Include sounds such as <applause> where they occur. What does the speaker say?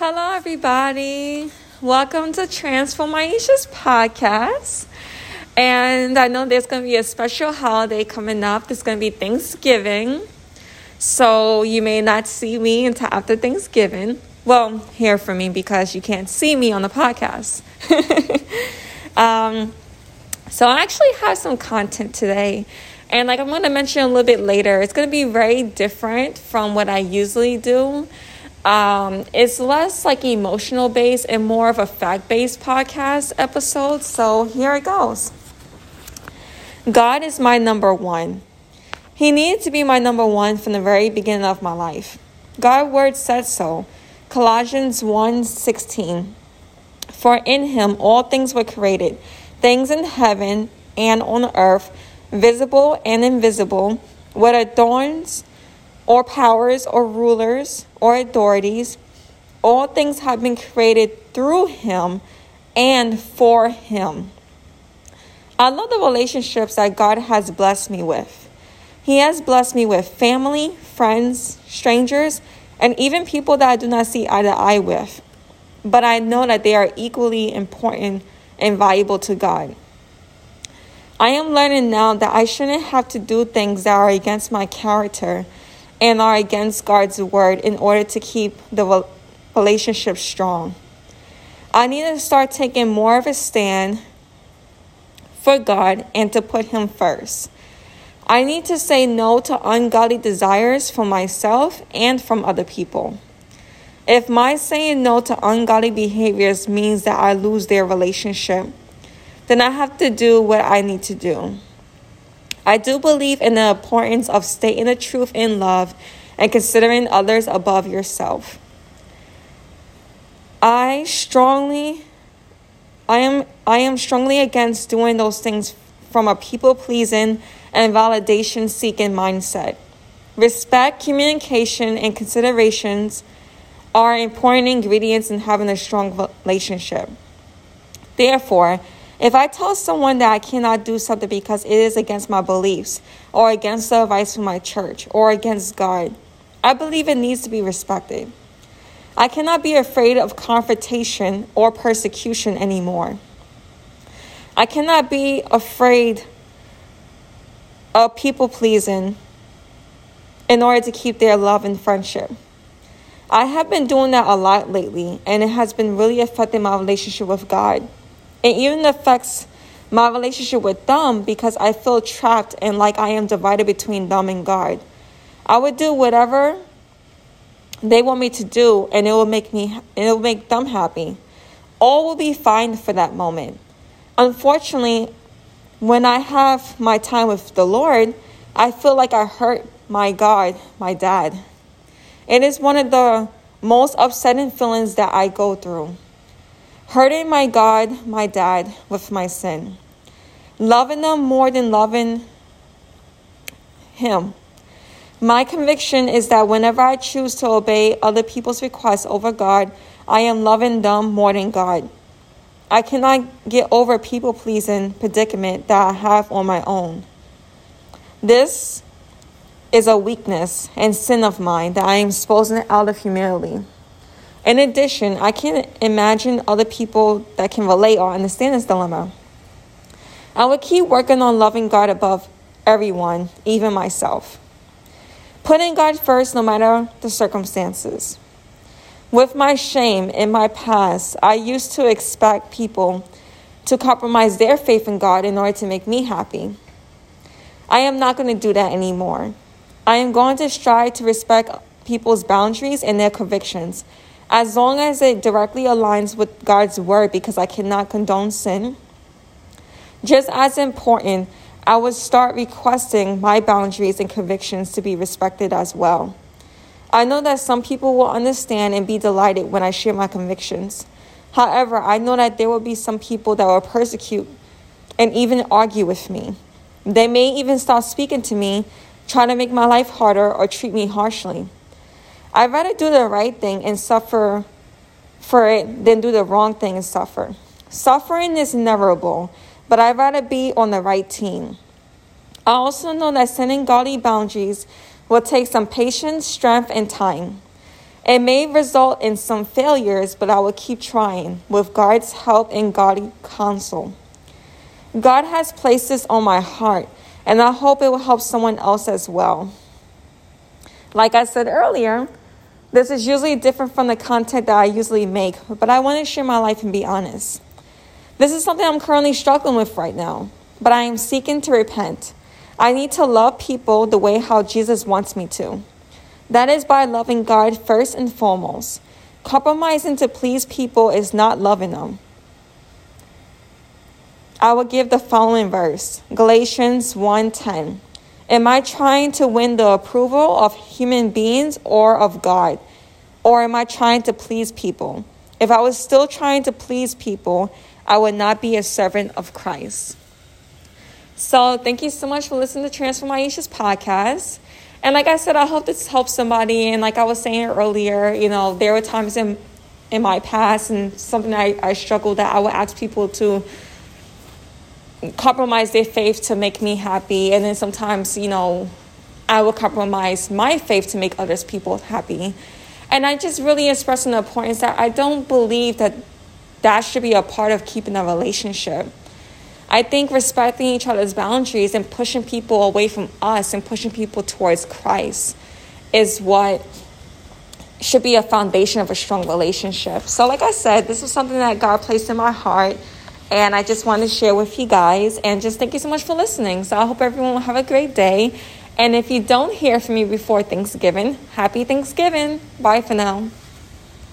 Hello, everybody. Welcome to Transform Aisha's podcast. And I know there's going to be a special holiday coming up. There's going to be Thanksgiving. So you may not see me until after Thanksgiving. Well, hear from me because you can't see me on the podcast. <laughs> um, so I actually have some content today. And like I'm going to mention a little bit later, it's going to be very different from what I usually do. Um, it's less like emotional based and more of a fact based podcast episode. So here it goes. God is my number one. He needed to be my number one from the very beginning of my life. God's word said so. Colossians 1:16. For in him all things were created, things in heaven and on earth, visible and invisible, whether thorns or powers or rulers or authorities. All things have been created through him and for him. I love the relationships that God has blessed me with. He has blessed me with family, friends, strangers, and even people that I do not see eye to eye with. But I know that they are equally important and valuable to God. I am learning now that I shouldn't have to do things that are against my character and are against God's word in order to keep the relationship strong. I need to start taking more of a stand for God and to put Him first. I need to say no to ungodly desires for myself and from other people. If my saying no to ungodly behaviors means that I lose their relationship, then I have to do what I need to do. I do believe in the importance of stating the truth in love and considering others above yourself. I strongly I am I am strongly against doing those things from a people pleasing and validation seeking mindset. Respect, communication, and considerations are important ingredients in having a strong relationship. Therefore, if I tell someone that I cannot do something because it is against my beliefs, or against the advice from my church, or against God, I believe it needs to be respected. I cannot be afraid of confrontation or persecution anymore. I cannot be afraid of people pleasing in order to keep their love and friendship. I have been doing that a lot lately, and it has been really affecting my relationship with God. It even affects my relationship with them because I feel trapped and like I am divided between them and God. I would do whatever they want me to do and it will make me it will make them happy. All will be fine for that moment. Unfortunately, when I have my time with the Lord, I feel like I hurt my God, my dad. It is one of the most upsetting feelings that I go through hurting my God, my dad, with my sin, loving them more than loving Him. My conviction is that whenever I choose to obey other people's requests over God, I am loving them more than God. I cannot get over people pleasing predicament that I have on my own. This is a weakness and sin of mine that I am exposing out of humility. In addition, I can't imagine other people that can relate or understand this dilemma. I would keep working on loving God above everyone, even myself. Putting God first no matter the circumstances. With my shame in my past, I used to expect people to compromise their faith in God in order to make me happy. I am not going to do that anymore. I am going to strive to respect people's boundaries and their convictions as long as it directly aligns with God's word, because I cannot condone sin. Just as important, I would start requesting my boundaries and convictions to be respected as well. I know that some people will understand and be delighted when I share my convictions. However, I know that there will be some people that will persecute and even argue with me. They may even stop speaking to me, trying to make my life harder or treat me harshly. I'd rather do the right thing and suffer for it than do the wrong thing and suffer. Suffering is inevitable, but I'd rather be on the right team. I also know that setting godly boundaries will take some patience, strength, and time. It may result in some failures, but I will keep trying with God's help and godly counsel. God has placed this on my heart, and I hope it will help someone else as well. Like I said earlier, this is usually different from the content that I usually make, but I want to share my life and be honest. This is something I'm currently struggling with right now, but I am seeking to repent. I need to love people the way how Jesus wants me to. That is by loving God first and foremost. Compromising to please people is not loving them. I will give the following verse Galatians 1:10. Am I trying to win the approval of human beings or of God? Or am I trying to please people? If I was still trying to please people, I would not be a servant of Christ. So, thank you so much for listening to Transform Aisha's podcast. And like I said, I hope this helps somebody. And like I was saying earlier, you know, there were times in in my past and something I, I struggled that I would ask people to compromise their faith to make me happy. And then sometimes, you know, I will compromise my faith to make others people happy. And I just really express the importance that I don't believe that that should be a part of keeping a relationship. I think respecting each other's boundaries and pushing people away from us and pushing people towards Christ is what should be a foundation of a strong relationship. So, like I said, this was something that God placed in my heart, and I just wanted to share with you guys. And just thank you so much for listening. So, I hope everyone will have a great day. And if you don't hear from me before Thanksgiving, happy Thanksgiving. Bye for now.